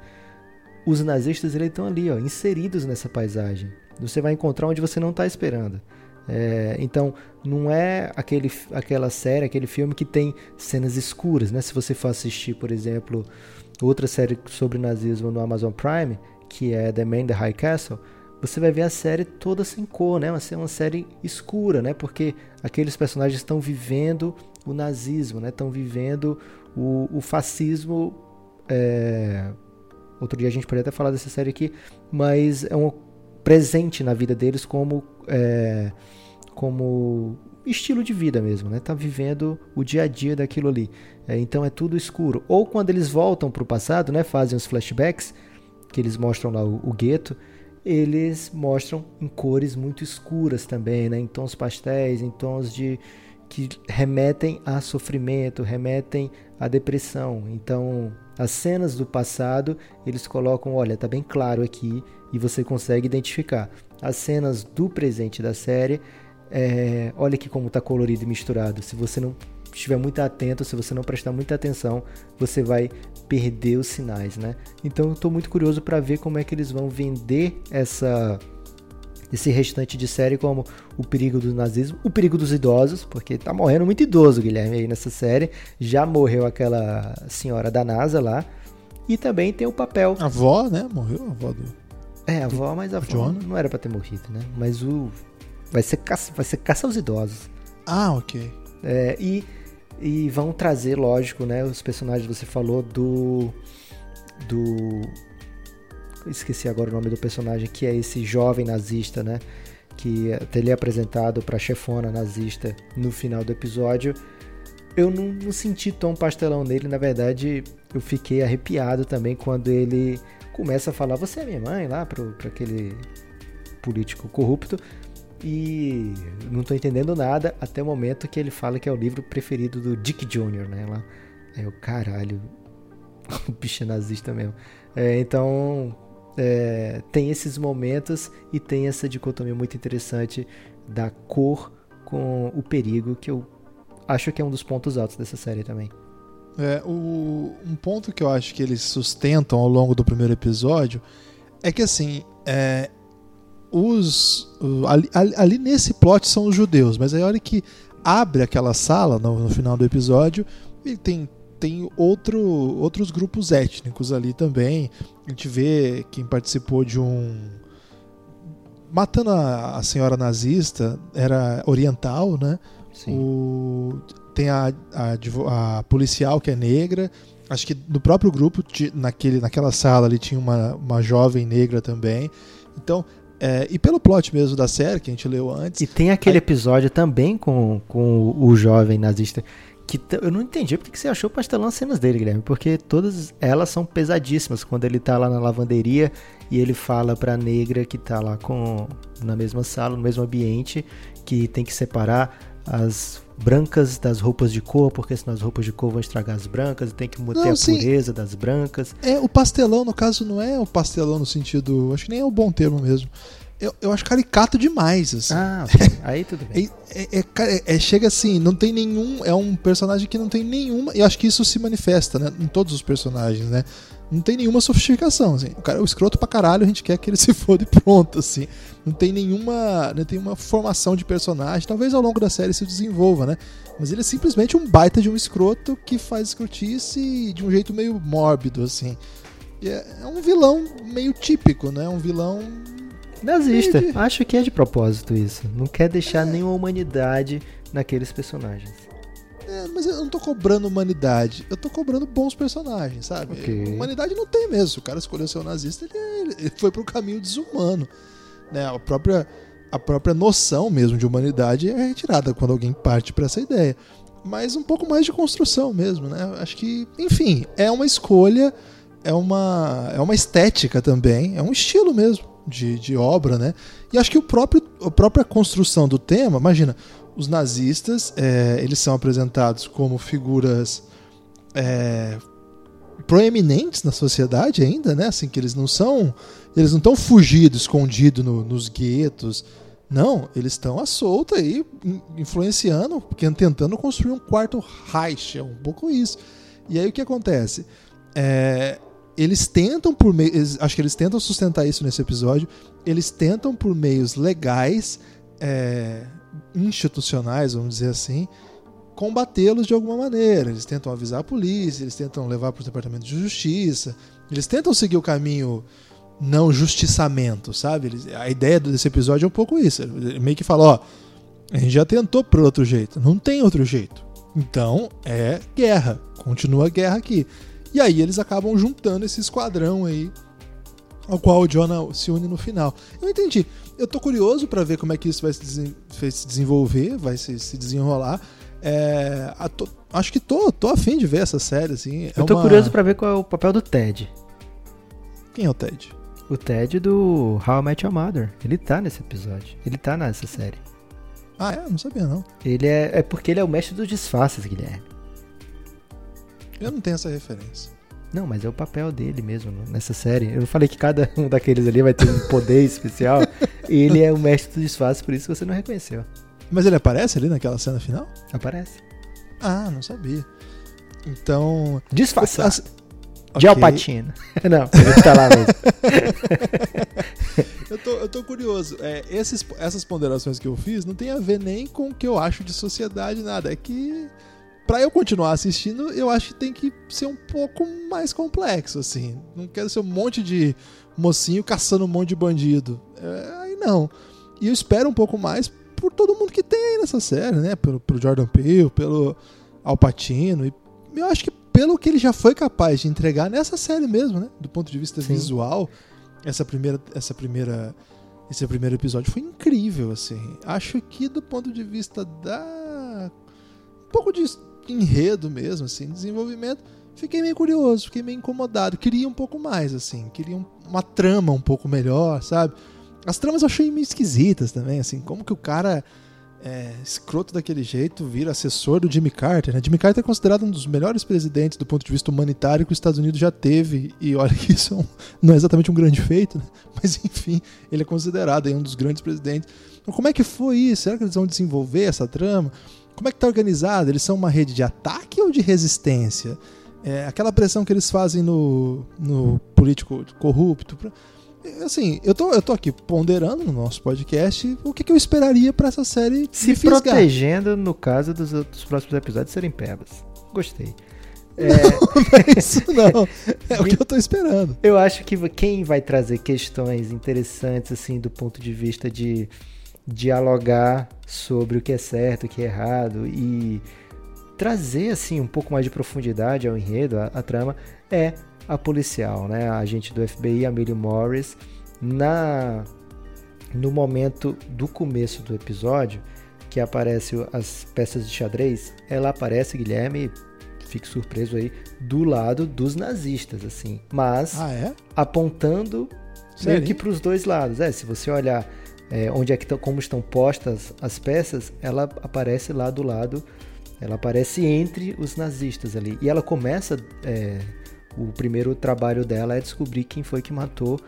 Os nazistas eles estão ali, ó, inseridos nessa paisagem. Você vai encontrar onde você não está esperando. É, então, não é aquele, aquela série, aquele filme que tem cenas escuras, né? Se você for assistir, por exemplo, outra série sobre nazismo no Amazon Prime, que é The Man in the High Castle, você vai ver a série toda sem cor, né? Uma, uma série escura, né? Porque aqueles personagens estão vivendo o nazismo, né? Estão vivendo o, o fascismo. É... Outro dia a gente poderia até falar dessa série aqui, mas é um presente na vida deles como é... como estilo de vida mesmo, né? Tá vivendo o dia a dia daquilo ali. É, então é tudo escuro. Ou quando eles voltam para o passado, né? Fazem os flashbacks que eles mostram lá o, o gueto, eles mostram em cores muito escuras também, né? Em tons pastéis, em tons de que remetem a sofrimento, remetem à depressão. Então, as cenas do passado, eles colocam, olha, tá bem claro aqui e você consegue identificar. As cenas do presente da série, é, olha que como está colorido e misturado. Se você não estiver muito atento, se você não prestar muita atenção, você vai perder os sinais, né? Então eu estou muito curioso para ver como é que eles vão vender essa esse restante de série como o perigo do nazismo, o perigo dos idosos, porque tá morrendo muito idoso, Guilherme, aí nessa série. Já morreu aquela senhora da NASA lá. E também tem o papel. A avó, né? Morreu a avó do. É, a avó, mas a avó não era para ter morrido, né? Mas o Vai ser caça, vai ser caça aos idosos. Ah, ok. É, e, e vão trazer, lógico, né? Os personagens que você falou do. Do. Esqueci agora o nome do personagem, que é esse jovem nazista, né? Que até ele é apresentado pra chefona nazista no final do episódio. Eu não, não senti tão pastelão nele, na verdade, eu fiquei arrepiado também quando ele começa a falar: Você é minha mãe, lá, para aquele político corrupto e não tô entendendo nada até o momento que ele fala que é o livro preferido do Dick Jr., né? Lá, é o caralho, o bicho é nazista mesmo. É, então, é, tem esses momentos e tem essa dicotomia muito interessante da cor com o perigo, que eu acho que é um dos pontos altos dessa série também. É, o, um ponto que eu acho que eles sustentam ao longo do primeiro episódio é que assim, é, os ali, ali, nesse plot são os judeus, mas aí a hora que abre aquela sala no, no final do episódio, ele tem tem outro, outros grupos étnicos ali também. A gente vê quem participou de um matando a, a senhora nazista era oriental, né? Sim. O, tem a, a, a, policial que é negra. Acho que no próprio grupo, naquele, naquela sala ali, tinha uma, uma jovem negra também. Então, é, e pelo plot mesmo da série, que a gente leu antes. E tem aquele aí... episódio também com, com o jovem nazista. Que eu não entendi porque que você achou pastelão as cenas dele, Guilherme. Porque todas elas são pesadíssimas. Quando ele tá lá na lavanderia e ele fala pra negra que tá lá com na mesma sala, no mesmo ambiente, que tem que separar as brancas das roupas de cor, porque senão as roupas de cor vão estragar as brancas, e tem que manter não, a sim. pureza das brancas. É, o pastelão, no caso, não é o pastelão no sentido. Acho que nem é o bom termo mesmo. Eu, eu acho caricato demais, assim. Ah, okay. aí tudo bem. É, é, é, é, chega assim, não tem nenhum. É um personagem que não tem nenhuma. E acho que isso se manifesta, né? Em todos os personagens, né? Não tem nenhuma sofisticação, assim. O cara é o escroto pra caralho, a gente quer que ele se foda e pronto, assim. Não tem nenhuma. Não tem uma formação de personagem. Talvez ao longo da série se desenvolva, né? Mas ele é simplesmente um baita de um escroto que faz escrotice de um jeito meio mórbido, assim. É, é um vilão meio típico, né? Um vilão Nazista. De... Acho que é de propósito isso. Não quer deixar é. nenhuma humanidade naqueles personagens. É, mas eu não tô cobrando humanidade. Eu tô cobrando bons personagens, sabe? Okay. Humanidade não tem mesmo. Se o cara escolheu ser um nazista, ele, ele foi pro caminho desumano. Né? A, própria, a própria noção mesmo de humanidade é retirada quando alguém parte para essa ideia. Mas um pouco mais de construção mesmo, né? Acho que, enfim, é uma escolha, é uma, é uma estética também, é um estilo mesmo de, de obra, né? E acho que o próprio, a própria construção do tema, imagina, os nazistas, é, eles são apresentados como figuras é, proeminentes na sociedade ainda, né? Assim, que eles não são, eles não estão fugidos, escondidos no, nos guetos, não, eles estão à solta aí, influenciando, tentando construir um quarto Reich, é um pouco isso. E aí o que acontece? É, eles tentam por meios. Acho que eles tentam sustentar isso nesse episódio. Eles tentam por meios legais, é, institucionais, vamos dizer assim, combatê-los de alguma maneira. Eles tentam avisar a polícia, eles tentam levar para o departamento de justiça, eles tentam seguir o caminho não justiçamento, sabe? Eles, a ideia desse episódio é um pouco isso. Ele meio que fala: ó, a gente já tentou por outro jeito, não tem outro jeito. Então é guerra, continua a guerra aqui. E aí eles acabam juntando esse esquadrão aí ao qual o Jonah se une no final. Eu entendi. Eu tô curioso para ver como é que isso vai se, se desenvolver, vai se, se desenrolar. É, tô, acho que tô, tô afim de ver essa série, assim. É eu tô uma... curioso para ver qual é o papel do Ted. Quem é o Ted? O Ted do How I Met Your Mother. Ele tá nesse episódio. Ele tá nessa série. Ah, é? Não sabia, não. Ele é, é porque ele é o mestre dos disfarces, Guilherme. Eu não tenho essa referência. Não, mas é o papel dele mesmo nessa série. Eu falei que cada um daqueles ali vai ter um poder especial. ele é o mestre do disfarce, por isso que você não reconheceu. Mas ele aparece ali naquela cena final? Aparece. Ah, não sabia. Então. Disfarçado. As... Okay. De Alpatino. não, ele tá lá mesmo. eu, tô, eu tô curioso. É, esses, essas ponderações que eu fiz não tem a ver nem com o que eu acho de sociedade, nada. É que para eu continuar assistindo, eu acho que tem que ser um pouco mais complexo, assim. Não quero ser um monte de mocinho caçando um monte de bandido. É, aí não. E eu espero um pouco mais por todo mundo que tem aí nessa série, né? Pelo, pelo Jordan Peele, pelo Alpatino. E eu acho que pelo que ele já foi capaz de entregar nessa série mesmo, né? Do ponto de vista Sim. visual, essa primeira, essa primeira, esse primeiro episódio foi incrível, assim. Acho que do ponto de vista da um pouco de enredo mesmo, assim, desenvolvimento, fiquei meio curioso, fiquei meio incomodado. Queria um pouco mais, assim, queria uma trama um pouco melhor, sabe? As tramas eu achei meio esquisitas também, assim, como que o cara é, escroto daquele jeito, vira assessor do Jimmy Carter. Né? Jimmy Carter é considerado um dos melhores presidentes do ponto de vista humanitário que os Estados Unidos já teve. E olha que isso é um, não é exatamente um grande feito, né? mas enfim, ele é considerado um dos grandes presidentes. Então, como é que foi isso? Será que eles vão desenvolver essa trama? Como é que está organizado? Eles são uma rede de ataque ou de resistência? É, aquela pressão que eles fazem no, no político corrupto. Assim, eu tô, eu tô aqui ponderando no nosso podcast o que, que eu esperaria para essa série se protegendo no caso dos, dos próximos episódios serem pebas. Gostei. É... Não, é isso não. É o que eu tô esperando. Eu acho que quem vai trazer questões interessantes, assim, do ponto de vista de dialogar sobre o que é certo, o que é errado e trazer, assim, um pouco mais de profundidade ao enredo, a, a trama, é a policial, né? A agente do FBI, a Millie Morris, na no momento do começo do episódio, que aparece as peças de xadrez, ela aparece, Guilherme, fique surpreso aí, do lado dos nazistas, assim. Mas ah, é? apontando meio que para os dois lados. É, se você olhar é, onde é que como estão postas as peças, ela aparece lá do lado, ela aparece entre os nazistas ali. E ela começa é, o primeiro trabalho dela é descobrir quem foi que matou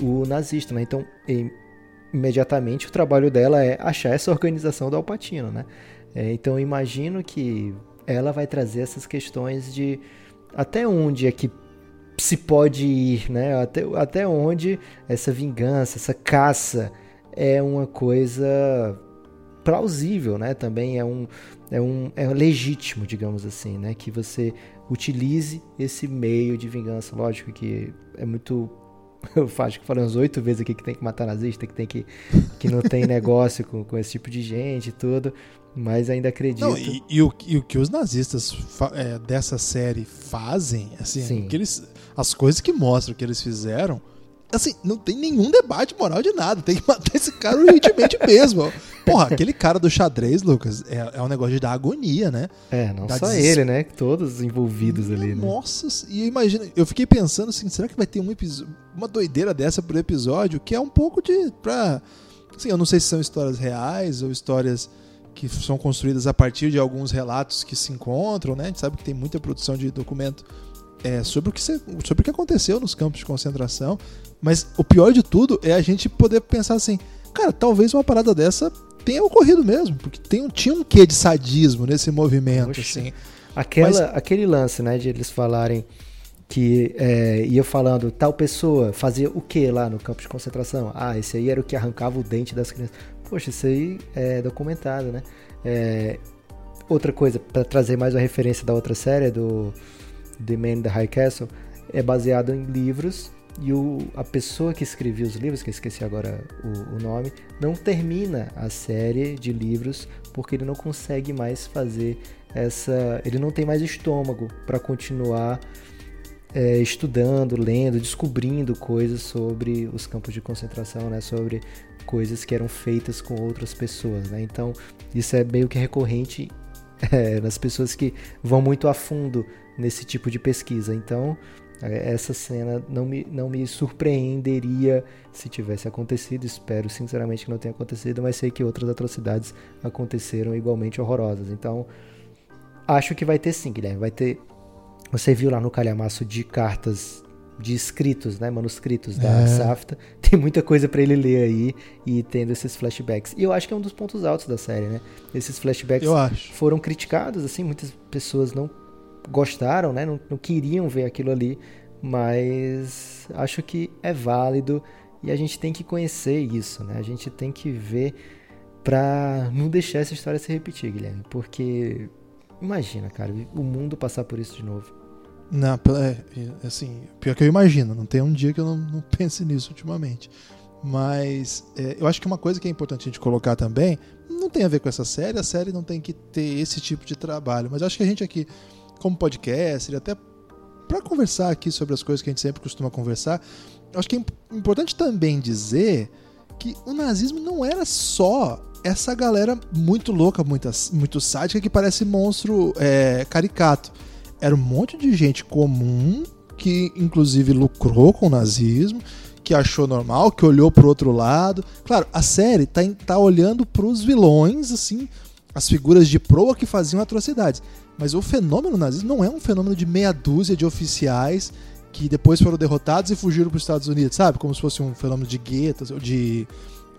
o nazista, né? Então, imediatamente o trabalho dela é achar essa organização do Alpatino, né? É, então, imagino que ela vai trazer essas questões de até onde é que se pode ir, né? Até, até onde essa vingança, essa caça é uma coisa plausível, né? Também é um, é um é legítimo, digamos assim, né? Que você utilize esse meio de vingança. Lógico que é muito. Eu acho que falei uns oito vezes aqui que tem que matar nazista, que tem que. que não tem negócio com, com esse tipo de gente e tudo. Mas ainda acredito. Não, e, e, o, e o que os nazistas é, dessa série fazem, assim, eles, as coisas que mostram que eles fizeram assim, não tem nenhum debate moral de nada. Tem que matar esse cara urgentemente mesmo. Porra, aquele cara do xadrez, Lucas, é, é um negócio de dar agonia, né? É, não Dá só ele, né? Todos envolvidos ali, né? Nossa, e imagina, eu fiquei pensando assim, será que vai ter um episódio, uma doideira dessa pro episódio que é um pouco de pra assim, eu não sei se são histórias reais ou histórias que são construídas a partir de alguns relatos que se encontram, né? A gente sabe que tem muita produção de documento é, sobre, o que sobre o que aconteceu nos campos de concentração. Mas o pior de tudo é a gente poder pensar assim, cara, talvez uma parada dessa tenha ocorrido mesmo, porque tem, tinha um quê de sadismo nesse movimento, Oxe. assim. Aquela, Mas... Aquele lance, né, de eles falarem que é, ia falando tal pessoa fazia o que lá no campo de concentração? Ah, esse aí era o que arrancava o dente das crianças. Poxa, isso aí é documentado, né? É, outra coisa, para trazer mais uma referência da outra série, do The Man in the High Castle, é baseado em livros e o, a pessoa que escreveu os livros, que eu esqueci agora o, o, nome, não termina a série de livros porque ele não consegue mais fazer essa. Ele não tem mais estômago para continuar é, estudando, lendo, descobrindo coisas sobre os campos de concentração, né? sobre coisas que eram feitas com outras pessoas. Né? Então, isso é meio que recorrente é, nas pessoas que vão muito a fundo nesse tipo de pesquisa. Então, é, essa cena não me, não me surpreenderia se tivesse acontecido. Espero sinceramente que não tenha acontecido, mas sei que outras atrocidades aconteceram igualmente horrorosas. Então, acho que vai ter sim, Guilherme. Vai ter. Você viu lá no calhamaço de cartas de escritos, né, manuscritos da é. Safta. Tem muita coisa para ele ler aí e tendo esses flashbacks. E eu acho que é um dos pontos altos da série, né? Esses flashbacks foram criticados, assim, muitas pessoas não gostaram, né? Não, não queriam ver aquilo ali, mas acho que é válido e a gente tem que conhecer isso, né? A gente tem que ver para não deixar essa história se repetir, Guilherme, porque imagina, cara, o mundo passar por isso de novo. Não, é, é, assim, pior que eu imagino, não tem um dia que eu não, não pense nisso ultimamente. Mas é, eu acho que uma coisa que é importante a gente colocar também, não tem a ver com essa série, a série não tem que ter esse tipo de trabalho, mas acho que a gente aqui como podcast, até para conversar aqui sobre as coisas que a gente sempre costuma conversar, acho que é importante também dizer que o nazismo não era só essa galera muito louca, muito, muito sádica, que parece monstro é, caricato. Era um monte de gente comum que, inclusive, lucrou com o nazismo, que achou normal, que olhou pro outro lado. Claro, a série tá, tá olhando pros vilões, assim, as figuras de proa que faziam atrocidades. Mas o fenômeno nazismo não é um fenômeno de meia dúzia de oficiais que depois foram derrotados e fugiram para os Estados Unidos, sabe? Como se fosse um fenômeno de guetos, ou de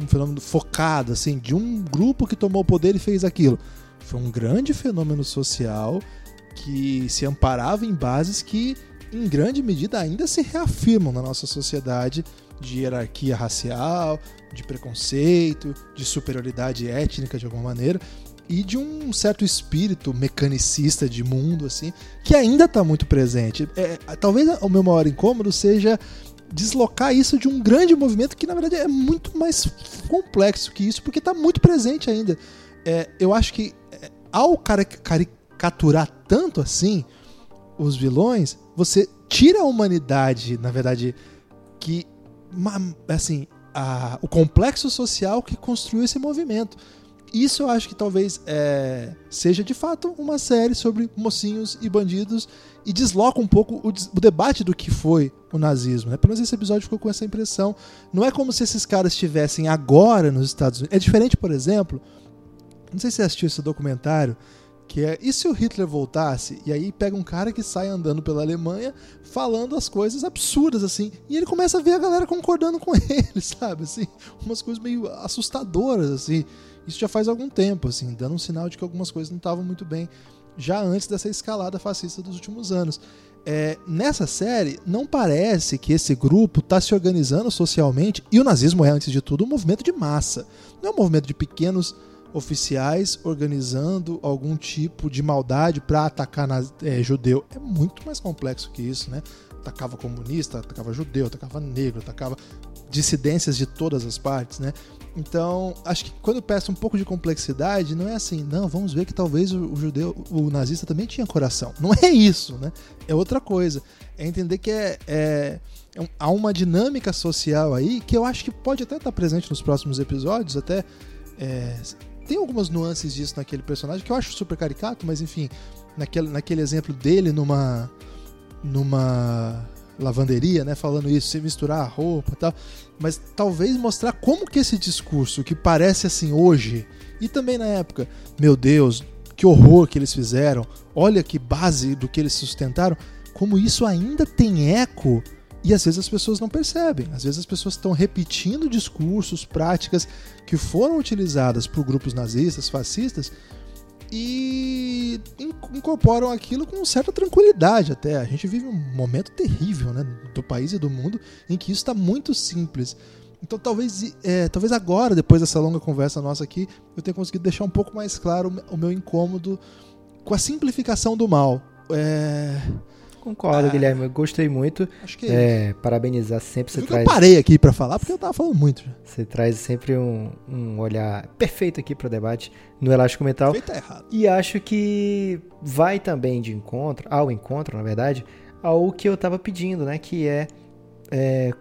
um fenômeno focado, assim, de um grupo que tomou o poder e fez aquilo. Foi um grande fenômeno social que se amparava em bases que, em grande medida, ainda se reafirmam na nossa sociedade de hierarquia racial, de preconceito, de superioridade étnica de alguma maneira e de um certo espírito mecanicista de mundo assim que ainda está muito presente. É, talvez o meu maior incômodo seja deslocar isso de um grande movimento que na verdade é muito mais complexo que isso porque está muito presente ainda. É, eu acho que é, ao caricaturar tanto assim os vilões, você tira a humanidade, na verdade, que assim a, o complexo social que construiu esse movimento. Isso eu acho que talvez é, seja de fato uma série sobre mocinhos e bandidos e desloca um pouco o, o, debate do que foi o nazismo. Né? Pelo menos esse episódio ficou com essa impressão. Não é como se esses caras estivessem agora nos Estados Unidos. É diferente, por exemplo. Não sei se você assistiu esse documentário que é e se o Hitler voltasse e aí pega um cara que sai andando pela Alemanha falando as coisas absurdas assim e ele começa a ver a galera concordando com ele sabe assim umas coisas meio assustadoras assim isso já faz algum tempo, assim, dando um sinal de que algumas coisas não estavam muito bem já antes dessa escalada fascista dos últimos anos. É, nessa série, não parece que esse grupo está se organizando socialmente, e o nazismo é, antes de tudo, um movimento de massa. Não é um movimento de pequenos oficiais organizando algum tipo de maldade para atacar é, judeu. É muito mais complexo que isso, né? Atacava comunista, atacava judeu, atacava negro, atacava dissidências de todas as partes, né? Então, acho que quando peço um pouco de complexidade, não é assim, não, vamos ver que talvez o, o, judeu, o nazista também tinha coração. Não é isso, né? É outra coisa. É entender que é, é, é há uma dinâmica social aí que eu acho que pode até estar presente nos próximos episódios, até. É, tem algumas nuances disso naquele personagem que eu acho super caricato, mas enfim, naquele, naquele exemplo dele numa. numa lavanderia, né, falando isso, sem misturar a roupa e tal, mas talvez mostrar como que esse discurso que parece assim hoje e também na época, meu Deus, que horror que eles fizeram, olha que base do que eles sustentaram, como isso ainda tem eco e às vezes as pessoas não percebem. Às vezes as pessoas estão repetindo discursos, práticas que foram utilizadas por grupos nazistas, fascistas, e incorporam aquilo com certa tranquilidade até. A gente vive um momento terrível né, do país e do mundo em que isso está muito simples. Então talvez, é, talvez agora, depois dessa longa conversa nossa aqui, eu tenha conseguido deixar um pouco mais claro o meu incômodo com a simplificação do mal. É, Concordo, ah, Guilherme. Eu gostei muito. Acho que é, é parabenizar sempre. Você traz... Eu parei aqui para falar porque eu tava falando muito. Você traz sempre um, um olhar perfeito aqui para o debate no Elástico Mental. Feito é errado. E acho que vai também de encontro, ao encontro, na verdade, ao que eu estava pedindo, né? Que é, é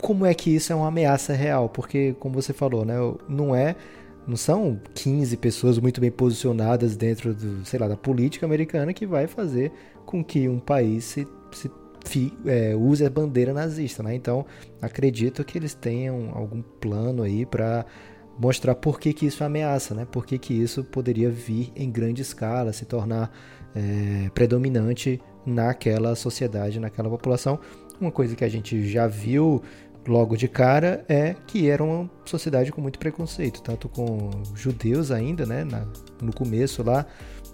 como é que isso é uma ameaça real? Porque, como você falou, né? Não é não são 15 pessoas muito bem posicionadas dentro do, sei lá, da política americana que vai fazer com que um país se, se fi, é, use a bandeira nazista, né? Então, acredito que eles tenham algum plano aí para mostrar por que, que isso ameaça, né? Por que, que isso poderia vir em grande escala, se tornar é, predominante naquela sociedade, naquela população. Uma coisa que a gente já viu logo de cara é que era uma sociedade com muito preconceito, tanto com judeus ainda, né? Na, no começo lá,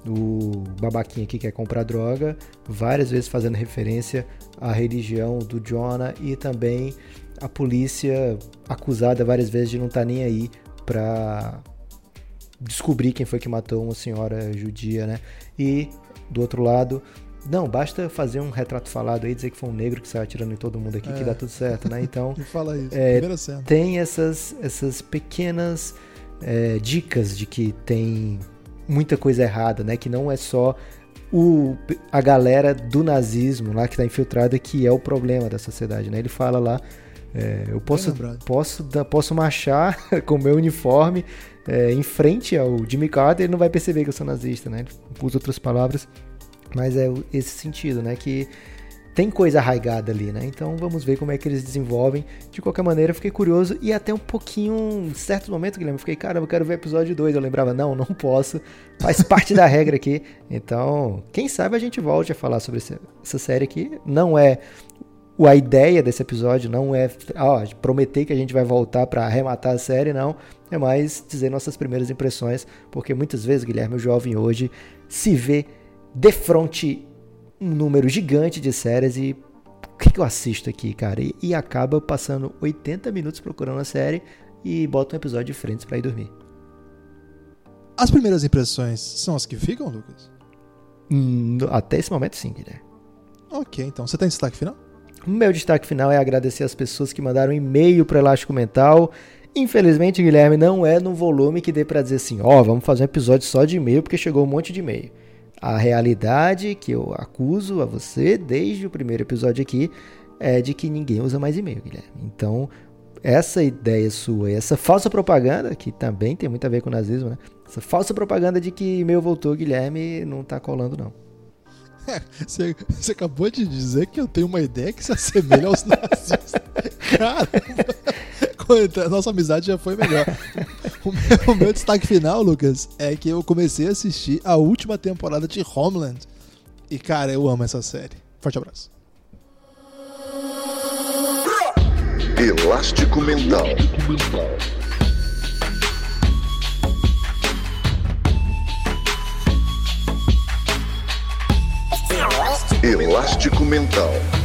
o babaquinha que quer comprar droga, várias vezes fazendo referência à religião do Jonah e também a polícia acusada várias vezes de não estar tá nem aí para descobrir quem foi que matou uma senhora judia, né? E do outro lado, não, basta fazer um retrato falado aí, dizer que foi um negro que saiu atirando em todo mundo aqui, é. que dá tudo certo, né? Então, fala isso, é, tem essas, essas pequenas é, dicas de que tem muita coisa errada, né? Que não é só o, a galera do nazismo lá que está infiltrada que é o problema da sociedade, né? Ele fala lá, é, eu posso, posso, posso marchar com o meu uniforme é, em frente ao Jimmy Carter, ele não vai perceber que eu sou nazista, né? Ele usa outras palavras, mas é esse sentido, né? Que tem coisa arraigada ali, né? Então vamos ver como é que eles desenvolvem. De qualquer maneira, fiquei curioso e até um pouquinho, em certo momento, Guilherme, fiquei, caramba, eu quero ver episódio 2. Eu lembrava, não, não posso, faz parte da regra aqui. Então, quem sabe a gente volte a falar sobre essa série aqui. Não é a ideia desse episódio não é ó, prometer que a gente vai voltar para arrematar a série, não. É mais dizer nossas primeiras impressões, porque muitas vezes, Guilherme, o jovem hoje se vê de frente um número gigante de séries e o que, que eu assisto aqui, cara? E, e, acaba passando 80 minutos procurando a série e bota um episódio de frente para ir dormir. As primeiras impressões são as que ficam, Lucas? Hum, até esse momento, sim, Guilherme. Ok, então você tem destaque final? O meu destaque final é agradecer as pessoas que mandaram e-mail para Elástico Mental. Infelizmente, Guilherme, não é no volume que dê para dizer assim, ó, oh, vamos fazer um episódio só de e-mail porque chegou um monte de e-mail. A realidade que eu acuso a você desde o primeiro episódio aqui é de que ninguém usa mais e-mail, Guilherme. Então, essa ideia sua essa falsa propaganda, que também tem muito a ver com o nazismo, né? Essa falsa propaganda de que e-mail voltou, Guilherme, não tá colando, não. Você, você, acabou de dizer que eu tenho uma ideia que se assemelha aos nazistas. Caramba! Nossa amizade já foi melhor. O meu, o meu, destaque final, Lucas, é que eu comecei a assistir a última temporada de Homeland. E, cara, eu amo essa série. Forte abraço. Elástico Mental. Elástico Mental.